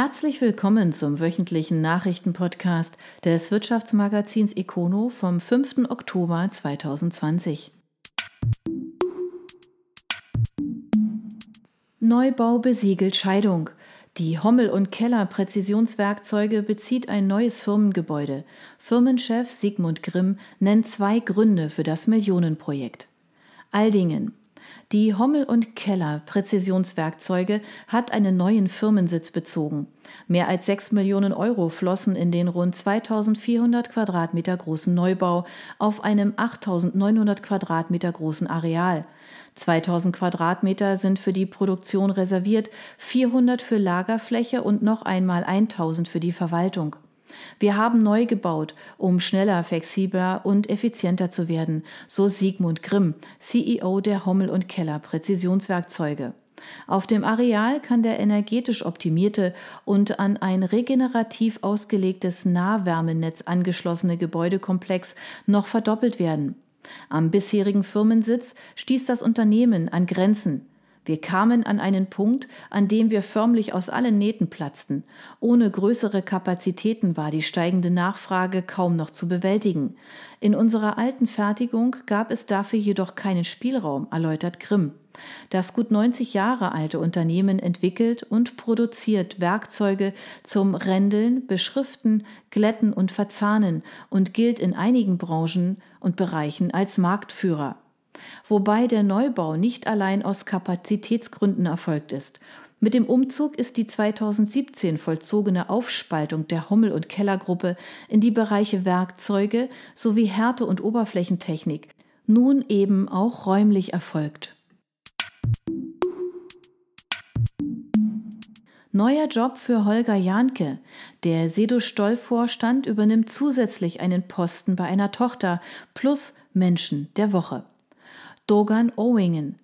Herzlich willkommen zum wöchentlichen Nachrichtenpodcast des Wirtschaftsmagazins Econo vom 5. Oktober 2020. Neubau besiegelt Scheidung. Die Hommel und Keller Präzisionswerkzeuge bezieht ein neues Firmengebäude. Firmenchef Sigmund Grimm nennt zwei Gründe für das Millionenprojekt. Aldingen. Die Hommel und Keller Präzisionswerkzeuge hat einen neuen Firmensitz bezogen. Mehr als 6 Millionen Euro flossen in den rund 2400 Quadratmeter großen Neubau auf einem 8900 Quadratmeter großen Areal. 2000 Quadratmeter sind für die Produktion reserviert, 400 für Lagerfläche und noch einmal 1000 für die Verwaltung. Wir haben neu gebaut, um schneller, flexibler und effizienter zu werden, so Sigmund Grimm, CEO der Hommel und Keller Präzisionswerkzeuge. Auf dem Areal kann der energetisch optimierte und an ein regenerativ ausgelegtes Nahwärmenetz angeschlossene Gebäudekomplex noch verdoppelt werden. Am bisherigen Firmensitz stieß das Unternehmen an Grenzen. Wir kamen an einen Punkt, an dem wir förmlich aus allen Nähten platzten. Ohne größere Kapazitäten war die steigende Nachfrage kaum noch zu bewältigen. In unserer alten Fertigung gab es dafür jedoch keinen Spielraum, erläutert Grimm. Das gut 90 Jahre alte Unternehmen entwickelt und produziert Werkzeuge zum Rändeln, Beschriften, Glätten und Verzahnen und gilt in einigen Branchen und Bereichen als Marktführer wobei der Neubau nicht allein aus Kapazitätsgründen erfolgt ist. Mit dem Umzug ist die 2017 vollzogene Aufspaltung der Hommel- und Kellergruppe in die Bereiche Werkzeuge sowie Härte- und Oberflächentechnik nun eben auch räumlich erfolgt. Neuer Job für Holger Jahnke. Der Sedo-Stoll-Vorstand übernimmt zusätzlich einen Posten bei einer Tochter plus Menschen der Woche. Dogan Owingen.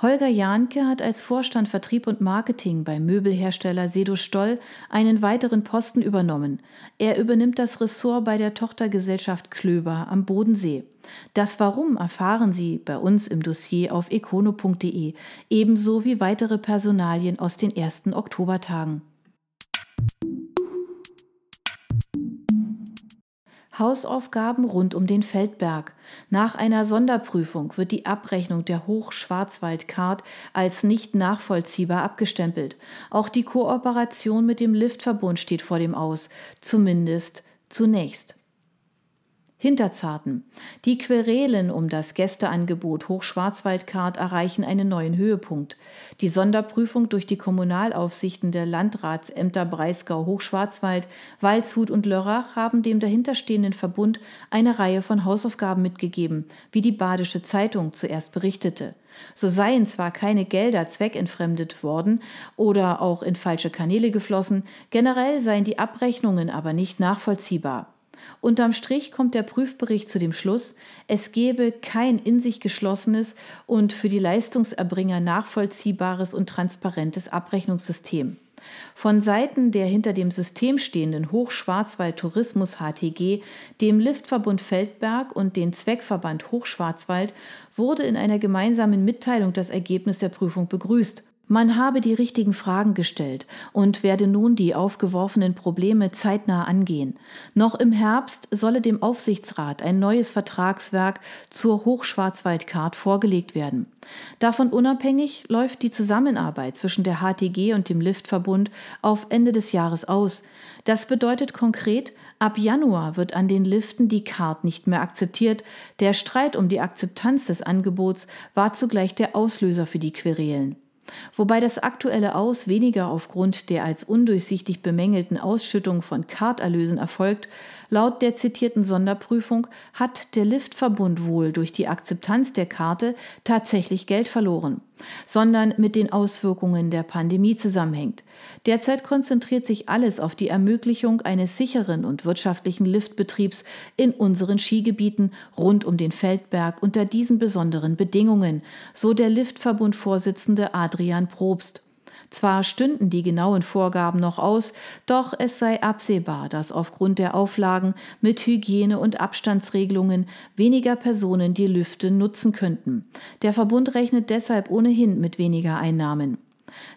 Holger Jahnke hat als Vorstand Vertrieb und Marketing beim Möbelhersteller Sedo Stoll einen weiteren Posten übernommen. Er übernimmt das Ressort bei der Tochtergesellschaft Klöber am Bodensee. Das Warum erfahren Sie bei uns im Dossier auf econo.de, ebenso wie weitere Personalien aus den ersten Oktobertagen. Hausaufgaben rund um den Feldberg. Nach einer Sonderprüfung wird die Abrechnung der Hochschwarzwaldkart als nicht nachvollziehbar abgestempelt. Auch die Kooperation mit dem Liftverbund steht vor dem Aus, zumindest zunächst. Hinterzarten. Die Querelen um das Gästeangebot Hochschwarzwaldkart erreichen einen neuen Höhepunkt. Die Sonderprüfung durch die Kommunalaufsichten der Landratsämter Breisgau Hochschwarzwald, Waldshut und Lörrach haben dem dahinterstehenden Verbund eine Reihe von Hausaufgaben mitgegeben, wie die Badische Zeitung zuerst berichtete. So seien zwar keine Gelder zweckentfremdet worden oder auch in falsche Kanäle geflossen, generell seien die Abrechnungen aber nicht nachvollziehbar. Unterm Strich kommt der Prüfbericht zu dem Schluss, es gebe kein in sich geschlossenes und für die Leistungserbringer nachvollziehbares und transparentes Abrechnungssystem. Von Seiten der hinter dem System stehenden Hochschwarzwald Tourismus HTG, dem Liftverbund Feldberg und den Zweckverband Hochschwarzwald wurde in einer gemeinsamen Mitteilung das Ergebnis der Prüfung begrüßt man habe die richtigen Fragen gestellt und werde nun die aufgeworfenen Probleme zeitnah angehen. Noch im Herbst solle dem Aufsichtsrat ein neues Vertragswerk zur Hochschwarzwaldkart vorgelegt werden. Davon unabhängig läuft die Zusammenarbeit zwischen der HTG und dem Liftverbund auf Ende des Jahres aus. Das bedeutet konkret, ab Januar wird an den Liften die Kart nicht mehr akzeptiert. Der Streit um die Akzeptanz des Angebots war zugleich der Auslöser für die Querelen. Wobei das aktuelle Aus weniger aufgrund der als undurchsichtig bemängelten Ausschüttung von Karterlösen erfolgt, laut der zitierten Sonderprüfung hat der Liftverbund wohl durch die Akzeptanz der Karte tatsächlich Geld verloren sondern mit den Auswirkungen der Pandemie zusammenhängt. Derzeit konzentriert sich alles auf die Ermöglichung eines sicheren und wirtschaftlichen Liftbetriebs in unseren Skigebieten rund um den Feldberg unter diesen besonderen Bedingungen, so der Liftverbund-Vorsitzende Adrian Probst. Zwar stünden die genauen Vorgaben noch aus, doch es sei absehbar, dass aufgrund der Auflagen mit Hygiene- und Abstandsregelungen weniger Personen die Lüfte nutzen könnten. Der Verbund rechnet deshalb ohnehin mit weniger Einnahmen.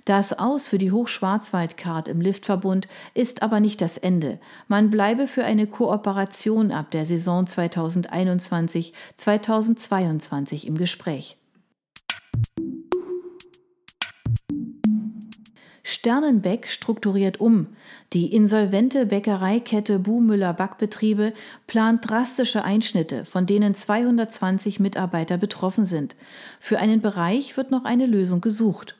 Das Aus für die Hochschwarzwaldcard im Liftverbund ist aber nicht das Ende. Man bleibe für eine Kooperation ab der Saison 2021-2022 im Gespräch. Sternenbeck strukturiert um. Die insolvente Bäckereikette Buhmüller Backbetriebe plant drastische Einschnitte, von denen 220 Mitarbeiter betroffen sind. Für einen Bereich wird noch eine Lösung gesucht.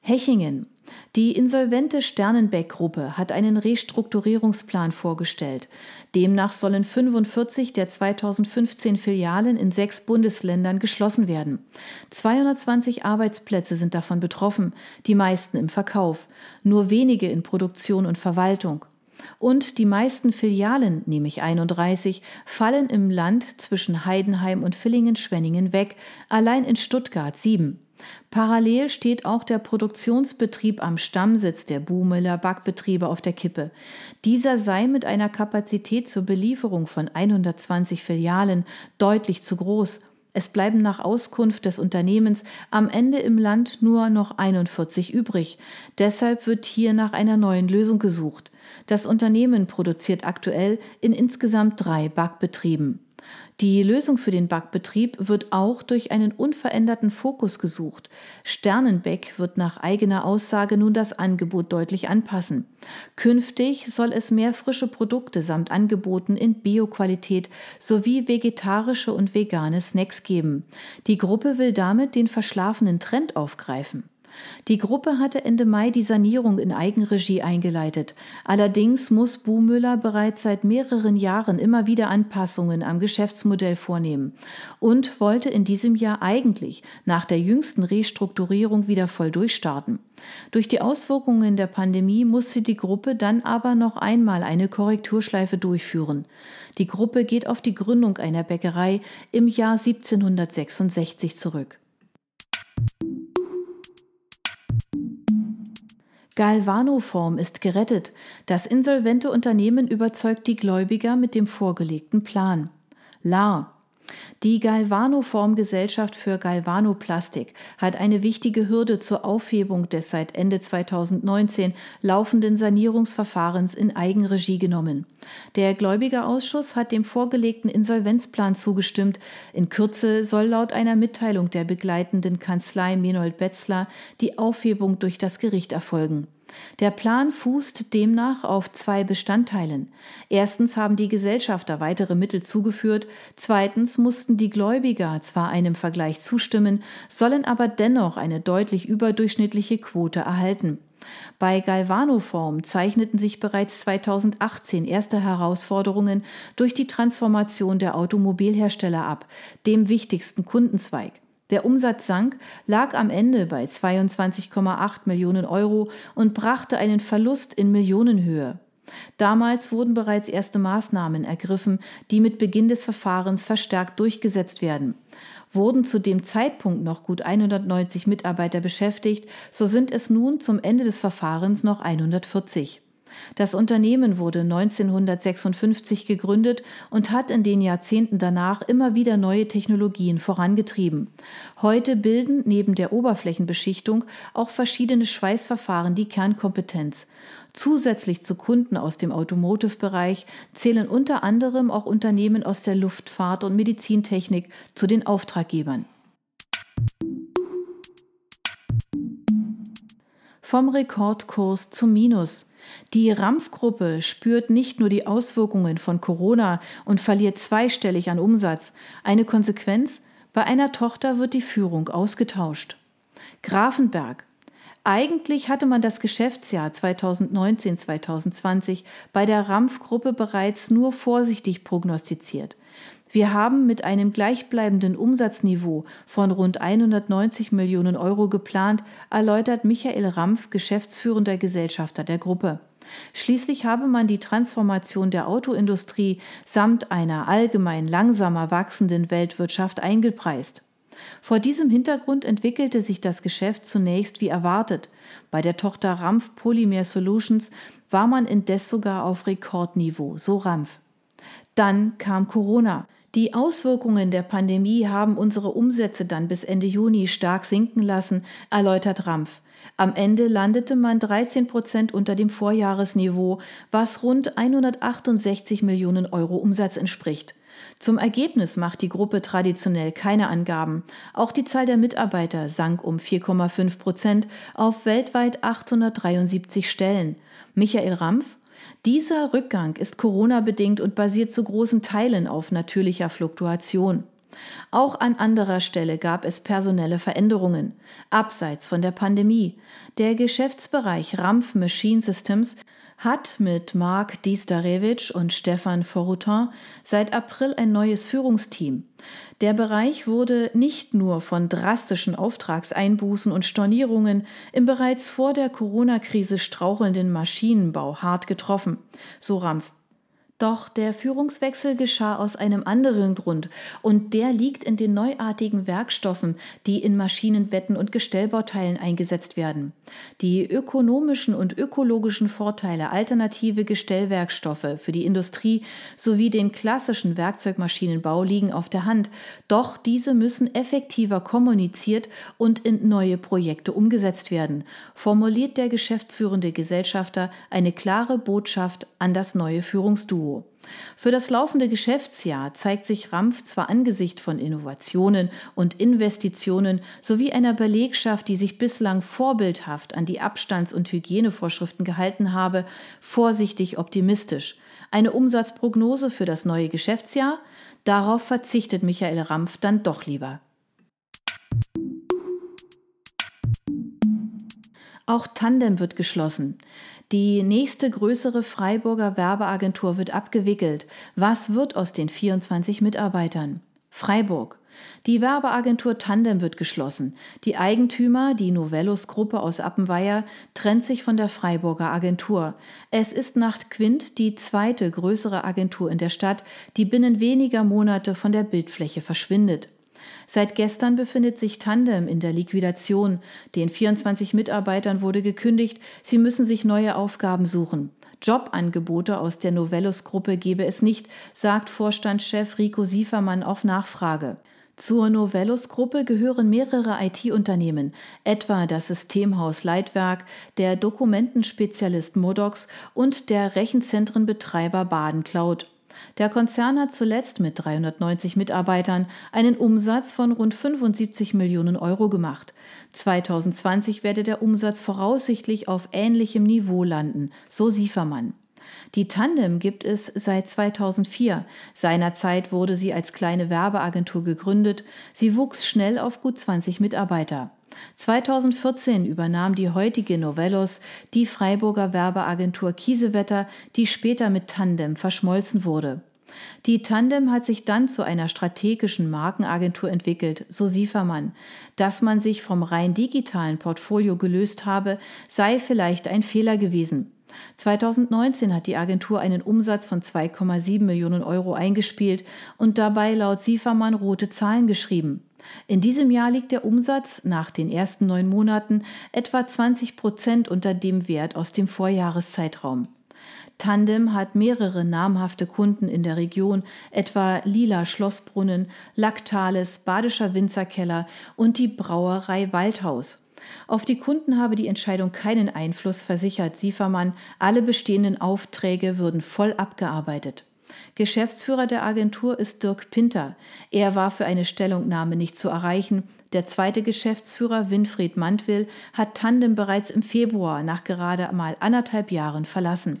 Hechingen. Die insolvente Sternenbeck-Gruppe hat einen Restrukturierungsplan vorgestellt. Demnach sollen 45 der 2015 Filialen in sechs Bundesländern geschlossen werden. 220 Arbeitsplätze sind davon betroffen, die meisten im Verkauf, nur wenige in Produktion und Verwaltung. Und die meisten Filialen, nämlich 31, fallen im Land zwischen Heidenheim und Villingen-Schwenningen weg, allein in Stuttgart sieben. Parallel steht auch der Produktionsbetrieb am Stammsitz der Buhmüller Backbetriebe auf der Kippe. Dieser sei mit einer Kapazität zur Belieferung von 120 Filialen deutlich zu groß. Es bleiben nach Auskunft des Unternehmens am Ende im Land nur noch 41 übrig. Deshalb wird hier nach einer neuen Lösung gesucht. Das Unternehmen produziert aktuell in insgesamt drei Backbetrieben. Die Lösung für den Backbetrieb wird auch durch einen unveränderten Fokus gesucht. Sternenbeck wird nach eigener Aussage nun das Angebot deutlich anpassen. Künftig soll es mehr frische Produkte samt Angeboten in Bioqualität sowie vegetarische und vegane Snacks geben. Die Gruppe will damit den verschlafenen Trend aufgreifen. Die Gruppe hatte Ende Mai die Sanierung in Eigenregie eingeleitet. Allerdings muss Buhmüller bereits seit mehreren Jahren immer wieder Anpassungen am Geschäftsmodell vornehmen und wollte in diesem Jahr eigentlich nach der jüngsten Restrukturierung wieder voll durchstarten. Durch die Auswirkungen der Pandemie musste die Gruppe dann aber noch einmal eine Korrekturschleife durchführen. Die Gruppe geht auf die Gründung einer Bäckerei im Jahr 1766 zurück. Galvanoform ist gerettet. Das insolvente Unternehmen überzeugt die Gläubiger mit dem vorgelegten Plan. LAR die Galvanoform-Gesellschaft für Galvanoplastik hat eine wichtige Hürde zur Aufhebung des seit Ende 2019 laufenden Sanierungsverfahrens in Eigenregie genommen. Der Gläubigerausschuss hat dem vorgelegten Insolvenzplan zugestimmt. In Kürze soll laut einer Mitteilung der begleitenden Kanzlei Menold Betzler die Aufhebung durch das Gericht erfolgen. Der Plan fußt demnach auf zwei Bestandteilen. Erstens haben die Gesellschafter weitere Mittel zugeführt, zweitens mussten die Gläubiger zwar einem Vergleich zustimmen, sollen aber dennoch eine deutlich überdurchschnittliche Quote erhalten. Bei Galvanoform zeichneten sich bereits 2018 erste Herausforderungen durch die Transformation der Automobilhersteller ab, dem wichtigsten Kundenzweig. Der Umsatz sank, lag am Ende bei 22,8 Millionen Euro und brachte einen Verlust in Millionenhöhe. Damals wurden bereits erste Maßnahmen ergriffen, die mit Beginn des Verfahrens verstärkt durchgesetzt werden. Wurden zu dem Zeitpunkt noch gut 190 Mitarbeiter beschäftigt, so sind es nun zum Ende des Verfahrens noch 140. Das Unternehmen wurde 1956 gegründet und hat in den Jahrzehnten danach immer wieder neue Technologien vorangetrieben. Heute bilden neben der Oberflächenbeschichtung auch verschiedene Schweißverfahren die Kernkompetenz. Zusätzlich zu Kunden aus dem Automotive-Bereich zählen unter anderem auch Unternehmen aus der Luftfahrt und Medizintechnik zu den Auftraggebern. Vom Rekordkurs zum Minus. Die Rampfgruppe spürt nicht nur die Auswirkungen von Corona und verliert zweistellig an Umsatz. Eine Konsequenz? Bei einer Tochter wird die Führung ausgetauscht. Grafenberg. Eigentlich hatte man das Geschäftsjahr 2019-2020 bei der Rampfgruppe bereits nur vorsichtig prognostiziert. Wir haben mit einem gleichbleibenden Umsatzniveau von rund 190 Millionen Euro geplant, erläutert Michael Rampf, geschäftsführender Gesellschafter der Gruppe. Schließlich habe man die Transformation der Autoindustrie samt einer allgemein langsamer wachsenden Weltwirtschaft eingepreist. Vor diesem Hintergrund entwickelte sich das Geschäft zunächst wie erwartet. Bei der Tochter Rampf Polymer Solutions war man indes sogar auf Rekordniveau, so Rampf. Dann kam Corona. Die Auswirkungen der Pandemie haben unsere Umsätze dann bis Ende Juni stark sinken lassen, erläutert Rampf. Am Ende landete man 13 Prozent unter dem Vorjahresniveau, was rund 168 Millionen Euro Umsatz entspricht. Zum Ergebnis macht die Gruppe traditionell keine Angaben. Auch die Zahl der Mitarbeiter sank um 4,5 Prozent auf weltweit 873 Stellen. Michael Rampf dieser Rückgang ist Corona-bedingt und basiert zu großen Teilen auf natürlicher Fluktuation. Auch an anderer Stelle gab es personelle Veränderungen, abseits von der Pandemie. Der Geschäftsbereich Rampf Machine Systems hat mit Marc Distarewitsch und Stefan Forrutin seit April ein neues Führungsteam. Der Bereich wurde nicht nur von drastischen Auftragseinbußen und Stornierungen im bereits vor der Corona-Krise strauchelnden Maschinenbau hart getroffen, so Rampf doch der Führungswechsel geschah aus einem anderen Grund, und der liegt in den neuartigen Werkstoffen, die in Maschinenbetten und Gestellbauteilen eingesetzt werden. Die ökonomischen und ökologischen Vorteile alternative Gestellwerkstoffe für die Industrie sowie den klassischen Werkzeugmaschinenbau liegen auf der Hand, doch diese müssen effektiver kommuniziert und in neue Projekte umgesetzt werden, formuliert der geschäftsführende Gesellschafter eine klare Botschaft an das neue Führungsduo. Für das laufende Geschäftsjahr zeigt sich Rampf zwar angesichts von Innovationen und Investitionen sowie einer Belegschaft, die sich bislang vorbildhaft an die Abstands- und Hygienevorschriften gehalten habe, vorsichtig optimistisch. Eine Umsatzprognose für das neue Geschäftsjahr? Darauf verzichtet Michael Rampf dann doch lieber. Auch Tandem wird geschlossen. Die nächste größere Freiburger Werbeagentur wird abgewickelt. Was wird aus den 24 Mitarbeitern? Freiburg. Die Werbeagentur Tandem wird geschlossen. Die Eigentümer, die Novellus Gruppe aus Appenweier, trennt sich von der Freiburger Agentur. Es ist nach Quint die zweite größere Agentur in der Stadt, die binnen weniger Monate von der Bildfläche verschwindet. Seit gestern befindet sich Tandem in der Liquidation. Den 24 Mitarbeitern wurde gekündigt, sie müssen sich neue Aufgaben suchen. Jobangebote aus der Novellus-Gruppe gebe es nicht, sagt Vorstandschef Rico Siefermann auf Nachfrage. Zur Novellus-Gruppe gehören mehrere IT-Unternehmen, etwa das Systemhaus Leitwerk, der Dokumentenspezialist Modox und der Rechenzentrenbetreiber Baden Cloud. Der Konzern hat zuletzt mit 390 Mitarbeitern einen Umsatz von rund 75 Millionen Euro gemacht. 2020 werde der Umsatz voraussichtlich auf ähnlichem Niveau landen, so Siefermann. Die Tandem gibt es seit 2004. Seinerzeit wurde sie als kleine Werbeagentur gegründet. Sie wuchs schnell auf gut 20 Mitarbeiter. 2014 übernahm die heutige Novellos die Freiburger Werbeagentur Kiesewetter, die später mit Tandem verschmolzen wurde. Die Tandem hat sich dann zu einer strategischen Markenagentur entwickelt, so Siefermann. Dass man sich vom rein digitalen Portfolio gelöst habe, sei vielleicht ein Fehler gewesen. 2019 hat die Agentur einen Umsatz von 2,7 Millionen Euro eingespielt und dabei laut Siefermann rote Zahlen geschrieben. In diesem Jahr liegt der Umsatz nach den ersten neun Monaten etwa 20 Prozent unter dem Wert aus dem Vorjahreszeitraum. Tandem hat mehrere namhafte Kunden in der Region, etwa Lila Schlossbrunnen, Lactalis, Badischer Winzerkeller und die Brauerei Waldhaus. Auf die Kunden habe die Entscheidung keinen Einfluss, versichert Siefermann. Alle bestehenden Aufträge würden voll abgearbeitet. Geschäftsführer der Agentur ist Dirk Pinter. Er war für eine Stellungnahme nicht zu erreichen. Der zweite Geschäftsführer, Winfried Mantwill, hat Tandem bereits im Februar nach gerade mal anderthalb Jahren verlassen.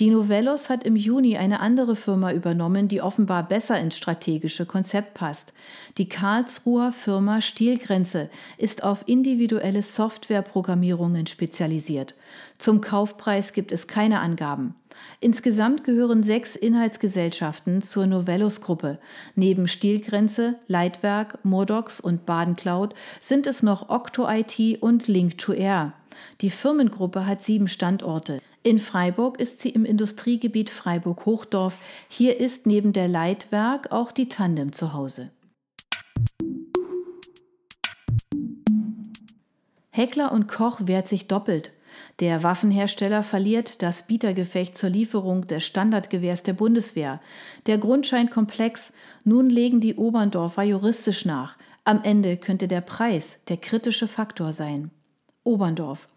Die Novellos hat im Juni eine andere Firma übernommen, die offenbar besser ins strategische Konzept passt. Die Karlsruher Firma Stielgrenze ist auf individuelle Softwareprogrammierungen spezialisiert. Zum Kaufpreis gibt es keine Angaben. Insgesamt gehören sechs Inhaltsgesellschaften zur Novellus-Gruppe. Neben Stielgrenze, Leitwerk, Modox und Baden Cloud sind es noch Octo IT und Link2Air. Die Firmengruppe hat sieben Standorte. In Freiburg ist sie im Industriegebiet Freiburg-Hochdorf. Hier ist neben der Leitwerk auch die Tandem zu Hause. Heckler und Koch wehrt sich doppelt. Der Waffenhersteller verliert das Bietergefecht zur Lieferung des Standardgewehrs der Bundeswehr. Der Grund scheint komplex. Nun legen die Oberndorfer juristisch nach. Am Ende könnte der Preis der kritische Faktor sein. Oberndorf.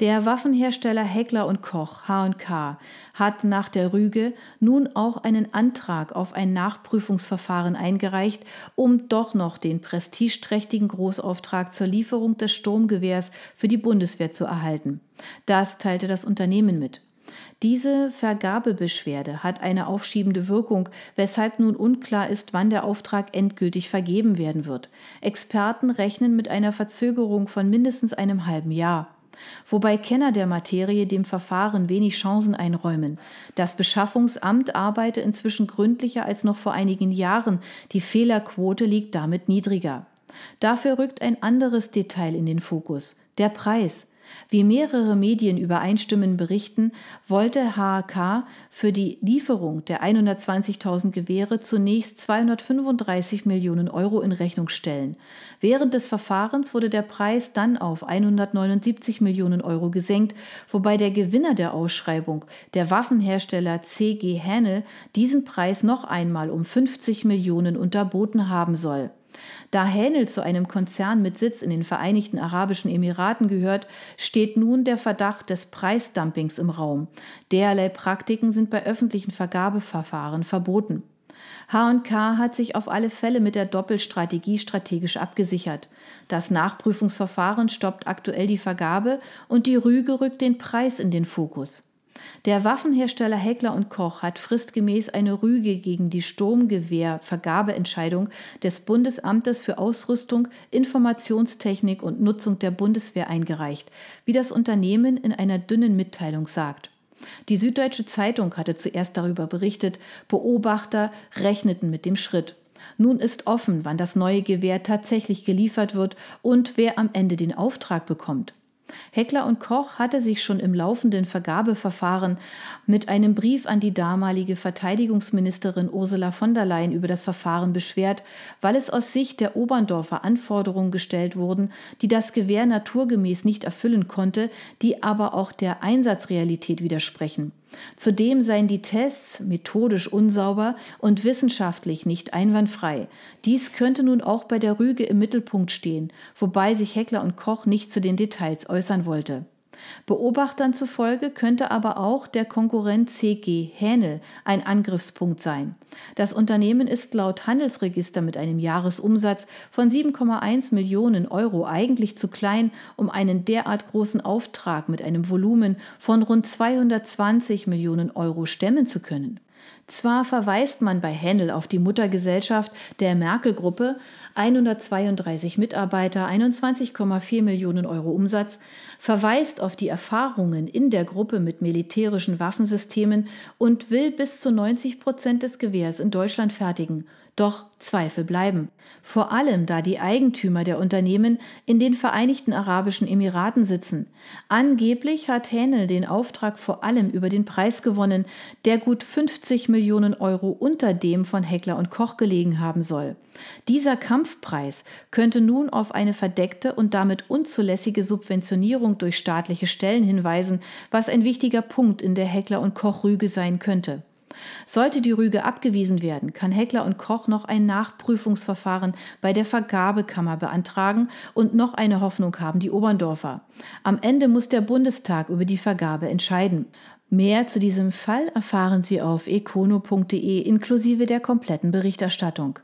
Der Waffenhersteller Heckler und Koch H&K hat nach der Rüge nun auch einen Antrag auf ein Nachprüfungsverfahren eingereicht, um doch noch den prestigeträchtigen Großauftrag zur Lieferung des Sturmgewehrs für die Bundeswehr zu erhalten. Das teilte das Unternehmen mit. Diese Vergabebeschwerde hat eine aufschiebende Wirkung, weshalb nun unklar ist, wann der Auftrag endgültig vergeben werden wird. Experten rechnen mit einer Verzögerung von mindestens einem halben Jahr wobei Kenner der Materie dem Verfahren wenig Chancen einräumen. Das Beschaffungsamt arbeite inzwischen gründlicher als noch vor einigen Jahren, die Fehlerquote liegt damit niedriger. Dafür rückt ein anderes Detail in den Fokus, der Preis. Wie mehrere Medien übereinstimmend berichten, wollte HAK für die Lieferung der 120.000 Gewehre zunächst 235 Millionen Euro in Rechnung stellen. Während des Verfahrens wurde der Preis dann auf 179 Millionen Euro gesenkt, wobei der Gewinner der Ausschreibung, der Waffenhersteller CG Hänel, diesen Preis noch einmal um 50 Millionen unterboten haben soll. Da Hänel zu einem Konzern mit Sitz in den Vereinigten Arabischen Emiraten gehört, steht nun der Verdacht des Preisdumpings im Raum. Derlei Praktiken sind bei öffentlichen Vergabeverfahren verboten. H&K hat sich auf alle Fälle mit der Doppelstrategie strategisch abgesichert. Das Nachprüfungsverfahren stoppt aktuell die Vergabe und die Rüge rückt den Preis in den Fokus. Der Waffenhersteller Heckler und Koch hat fristgemäß eine Rüge gegen die Sturmgewehr-Vergabeentscheidung des Bundesamtes für Ausrüstung, Informationstechnik und Nutzung der Bundeswehr eingereicht, wie das Unternehmen in einer dünnen Mitteilung sagt. Die Süddeutsche Zeitung hatte zuerst darüber berichtet, Beobachter rechneten mit dem Schritt. Nun ist offen, wann das neue Gewehr tatsächlich geliefert wird und wer am Ende den Auftrag bekommt. Heckler und Koch hatte sich schon im laufenden Vergabeverfahren mit einem Brief an die damalige Verteidigungsministerin Ursula von der Leyen über das Verfahren beschwert, weil es aus Sicht der Oberndorfer Anforderungen gestellt wurden, die das Gewehr naturgemäß nicht erfüllen konnte, die aber auch der Einsatzrealität widersprechen. Zudem seien die Tests methodisch unsauber und wissenschaftlich nicht einwandfrei. Dies könnte nun auch bei der Rüge im Mittelpunkt stehen, wobei sich Heckler und Koch nicht zu den Details äußern wollte. Beobachtern zufolge könnte aber auch der Konkurrent CG Hänel ein Angriffspunkt sein. Das Unternehmen ist laut Handelsregister mit einem Jahresumsatz von 7,1 Millionen Euro eigentlich zu klein, um einen derart großen Auftrag mit einem Volumen von rund 220 Millionen Euro stemmen zu können. Zwar verweist man bei Händel auf die Muttergesellschaft der Merkel-Gruppe, 132 Mitarbeiter, 21,4 Millionen Euro Umsatz, verweist auf die Erfahrungen in der Gruppe mit militärischen Waffensystemen und will bis zu 90 Prozent des Gewehrs in Deutschland fertigen. Doch Zweifel bleiben. Vor allem, da die Eigentümer der Unternehmen in den Vereinigten Arabischen Emiraten sitzen. Angeblich hat Hähnel den Auftrag vor allem über den Preis gewonnen, der gut 50 Millionen Euro unter dem von Heckler und Koch gelegen haben soll. Dieser Kampfpreis könnte nun auf eine verdeckte und damit unzulässige Subventionierung durch staatliche Stellen hinweisen, was ein wichtiger Punkt in der Heckler und Koch Rüge sein könnte. Sollte die Rüge abgewiesen werden, kann Heckler und Koch noch ein Nachprüfungsverfahren bei der Vergabekammer beantragen und noch eine Hoffnung haben die Oberndorfer. Am Ende muss der Bundestag über die Vergabe entscheiden. Mehr zu diesem Fall erfahren Sie auf econo.de inklusive der kompletten Berichterstattung.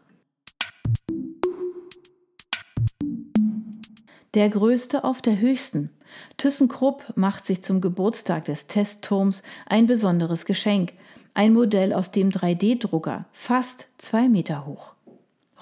Der größte auf der höchsten. ThyssenKrupp macht sich zum Geburtstag des Testturms ein besonderes Geschenk. Ein Modell aus dem 3D-Drucker, fast zwei Meter hoch.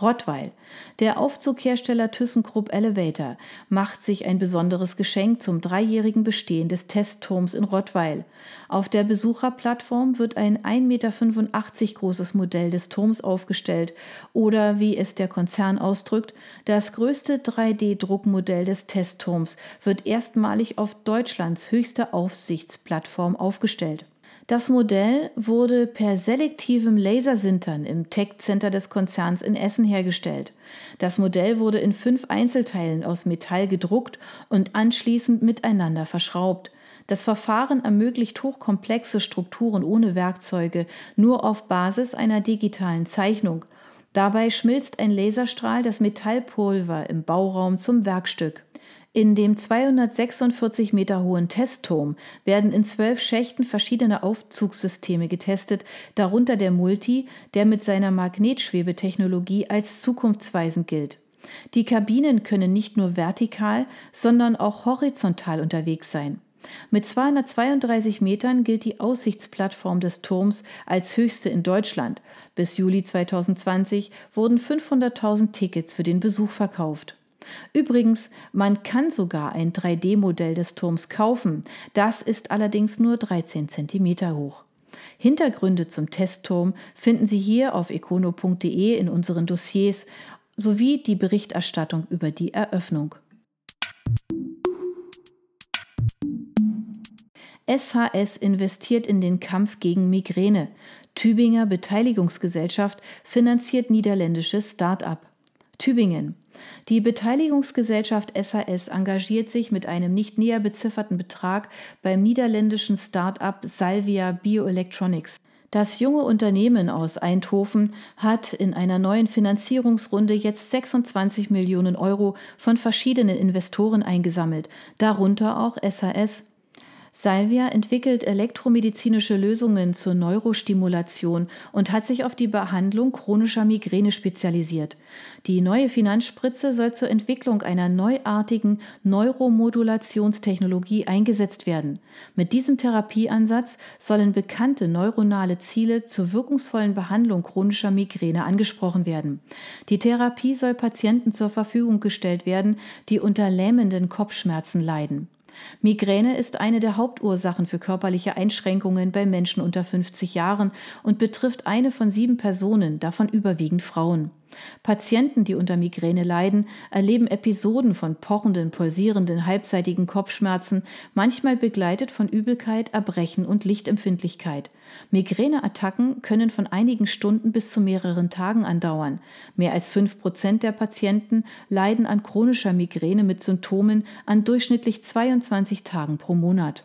Rottweil. Der Aufzughersteller ThyssenKrupp Elevator macht sich ein besonderes Geschenk zum dreijährigen Bestehen des Testturms in Rottweil. Auf der Besucherplattform wird ein 1,85 Meter großes Modell des Turms aufgestellt oder, wie es der Konzern ausdrückt, das größte 3D-Druckmodell des Testturms wird erstmalig auf Deutschlands höchster Aufsichtsplattform aufgestellt. Das Modell wurde per selektivem Lasersintern im Tech-Center des Konzerns in Essen hergestellt. Das Modell wurde in fünf Einzelteilen aus Metall gedruckt und anschließend miteinander verschraubt. Das Verfahren ermöglicht hochkomplexe Strukturen ohne Werkzeuge, nur auf Basis einer digitalen Zeichnung. Dabei schmilzt ein Laserstrahl das Metallpulver im Bauraum zum Werkstück. In dem 246 Meter hohen Testturm werden in zwölf Schächten verschiedene Aufzugssysteme getestet, darunter der Multi, der mit seiner Magnetschwebetechnologie als zukunftsweisend gilt. Die Kabinen können nicht nur vertikal, sondern auch horizontal unterwegs sein. Mit 232 Metern gilt die Aussichtsplattform des Turms als höchste in Deutschland. Bis Juli 2020 wurden 500.000 Tickets für den Besuch verkauft. Übrigens, man kann sogar ein 3D-Modell des Turms kaufen. Das ist allerdings nur 13 cm hoch. Hintergründe zum Testturm finden Sie hier auf econo.de in unseren Dossiers sowie die Berichterstattung über die Eröffnung. SHS investiert in den Kampf gegen Migräne. Tübinger Beteiligungsgesellschaft finanziert niederländisches Start-up. Tübingen. Die Beteiligungsgesellschaft SAS engagiert sich mit einem nicht näher bezifferten Betrag beim niederländischen Start-up Salvia Bioelectronics. Das junge Unternehmen aus Eindhoven hat in einer neuen Finanzierungsrunde jetzt 26 Millionen Euro von verschiedenen Investoren eingesammelt, darunter auch SAS. Salvia entwickelt elektromedizinische Lösungen zur Neurostimulation und hat sich auf die Behandlung chronischer Migräne spezialisiert. Die neue Finanzspritze soll zur Entwicklung einer neuartigen Neuromodulationstechnologie eingesetzt werden. Mit diesem Therapieansatz sollen bekannte neuronale Ziele zur wirkungsvollen Behandlung chronischer Migräne angesprochen werden. Die Therapie soll Patienten zur Verfügung gestellt werden, die unter lähmenden Kopfschmerzen leiden. Migräne ist eine der Hauptursachen für körperliche Einschränkungen bei Menschen unter 50 Jahren und betrifft eine von sieben Personen, davon überwiegend Frauen. Patienten, die unter Migräne leiden, erleben Episoden von pochenden, pulsierenden, halbseitigen Kopfschmerzen, manchmal begleitet von Übelkeit, Erbrechen und Lichtempfindlichkeit. Migräneattacken können von einigen Stunden bis zu mehreren Tagen andauern. Mehr als fünf Prozent der Patienten leiden an chronischer Migräne mit Symptomen an durchschnittlich 22 Tagen pro Monat.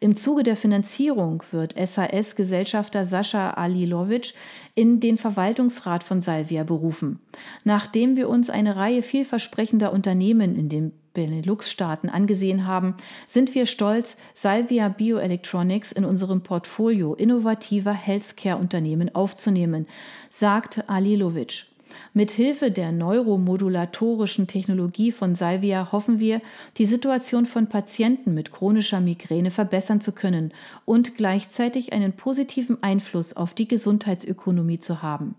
Im Zuge der Finanzierung wird SAS-Gesellschafter Sascha Alilovic in den Verwaltungsrat von Salvia berufen. Nachdem wir uns eine Reihe vielversprechender Unternehmen in den Benelux-Staaten angesehen haben, sind wir stolz, Salvia Bioelectronics in unserem Portfolio innovativer Healthcare-Unternehmen aufzunehmen, sagt Alilovic. Mit Hilfe der neuromodulatorischen Technologie von Salvia hoffen wir, die Situation von Patienten mit chronischer Migräne verbessern zu können und gleichzeitig einen positiven Einfluss auf die Gesundheitsökonomie zu haben.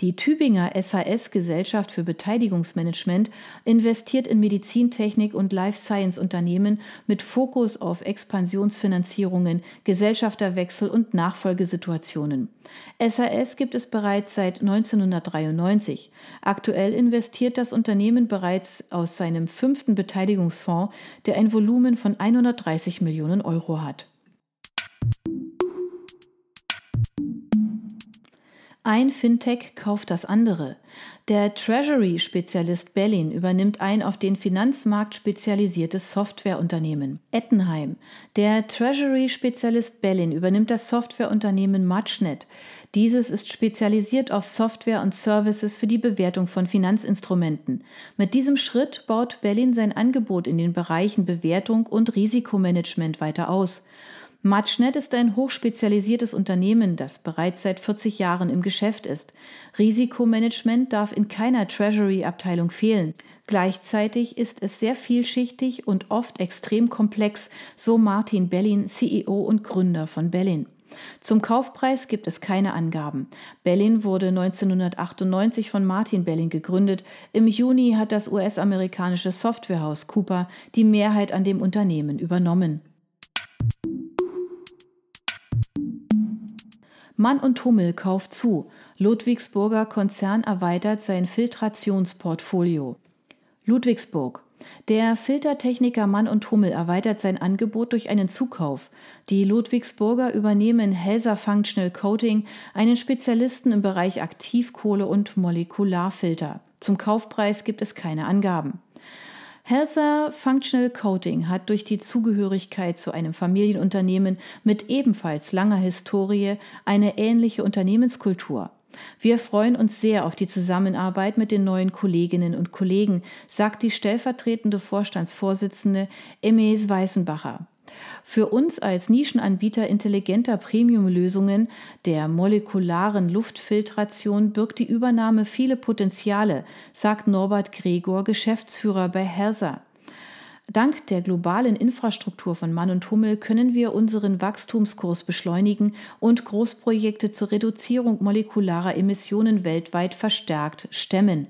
Die Tübinger SAS Gesellschaft für Beteiligungsmanagement investiert in Medizintechnik und Life Science Unternehmen mit Fokus auf Expansionsfinanzierungen, Gesellschafterwechsel und Nachfolgesituationen. SAS gibt es bereits seit 1993. Aktuell investiert das Unternehmen bereits aus seinem fünften Beteiligungsfonds, der ein Volumen von 130 Millionen Euro hat. Ein Fintech kauft das andere. Der Treasury-Spezialist Bellin übernimmt ein auf den Finanzmarkt spezialisiertes Softwareunternehmen. Ettenheim. Der Treasury-Spezialist Bellin übernimmt das Softwareunternehmen Matchnet. Dieses ist spezialisiert auf Software und Services für die Bewertung von Finanzinstrumenten. Mit diesem Schritt baut Bellin sein Angebot in den Bereichen Bewertung und Risikomanagement weiter aus. Matchnet ist ein hochspezialisiertes Unternehmen, das bereits seit 40 Jahren im Geschäft ist. Risikomanagement darf in keiner Treasury-Abteilung fehlen. Gleichzeitig ist es sehr vielschichtig und oft extrem komplex, so Martin Bellin, CEO und Gründer von Bellin. Zum Kaufpreis gibt es keine Angaben. Bellin wurde 1998 von Martin Bellin gegründet. Im Juni hat das US-amerikanische Softwarehaus Cooper die Mehrheit an dem Unternehmen übernommen. Mann und Hummel kauft zu. Ludwigsburger Konzern erweitert sein Filtrationsportfolio. Ludwigsburg. Der Filtertechniker Mann und Hummel erweitert sein Angebot durch einen Zukauf. Die Ludwigsburger übernehmen Helsa Functional Coating, einen Spezialisten im Bereich Aktivkohle und Molekularfilter. Zum Kaufpreis gibt es keine Angaben. Helsa Functional Coating hat durch die Zugehörigkeit zu einem Familienunternehmen mit ebenfalls langer Historie eine ähnliche Unternehmenskultur. Wir freuen uns sehr auf die Zusammenarbeit mit den neuen Kolleginnen und Kollegen, sagt die stellvertretende Vorstandsvorsitzende Emes Weißenbacher. Für uns als Nischenanbieter intelligenter Premium-Lösungen der molekularen Luftfiltration birgt die Übernahme viele Potenziale, sagt Norbert Gregor, Geschäftsführer bei Helsa. Dank der globalen Infrastruktur von Mann und Hummel können wir unseren Wachstumskurs beschleunigen und Großprojekte zur Reduzierung molekularer Emissionen weltweit verstärkt stemmen.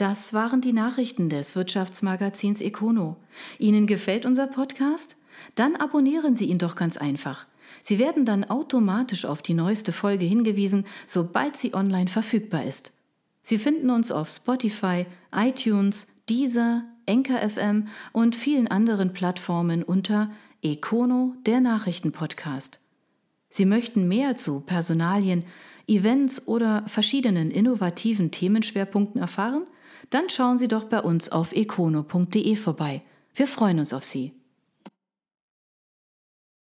Das waren die Nachrichten des Wirtschaftsmagazins Econo. Ihnen gefällt unser Podcast? Dann abonnieren Sie ihn doch ganz einfach. Sie werden dann automatisch auf die neueste Folge hingewiesen, sobald sie online verfügbar ist. Sie finden uns auf Spotify, iTunes, Deezer, Enker FM und vielen anderen Plattformen unter Econo, der Nachrichtenpodcast. Sie möchten mehr zu Personalien, Events oder verschiedenen innovativen Themenschwerpunkten erfahren? Dann schauen Sie doch bei uns auf econo.de vorbei. Wir freuen uns auf Sie.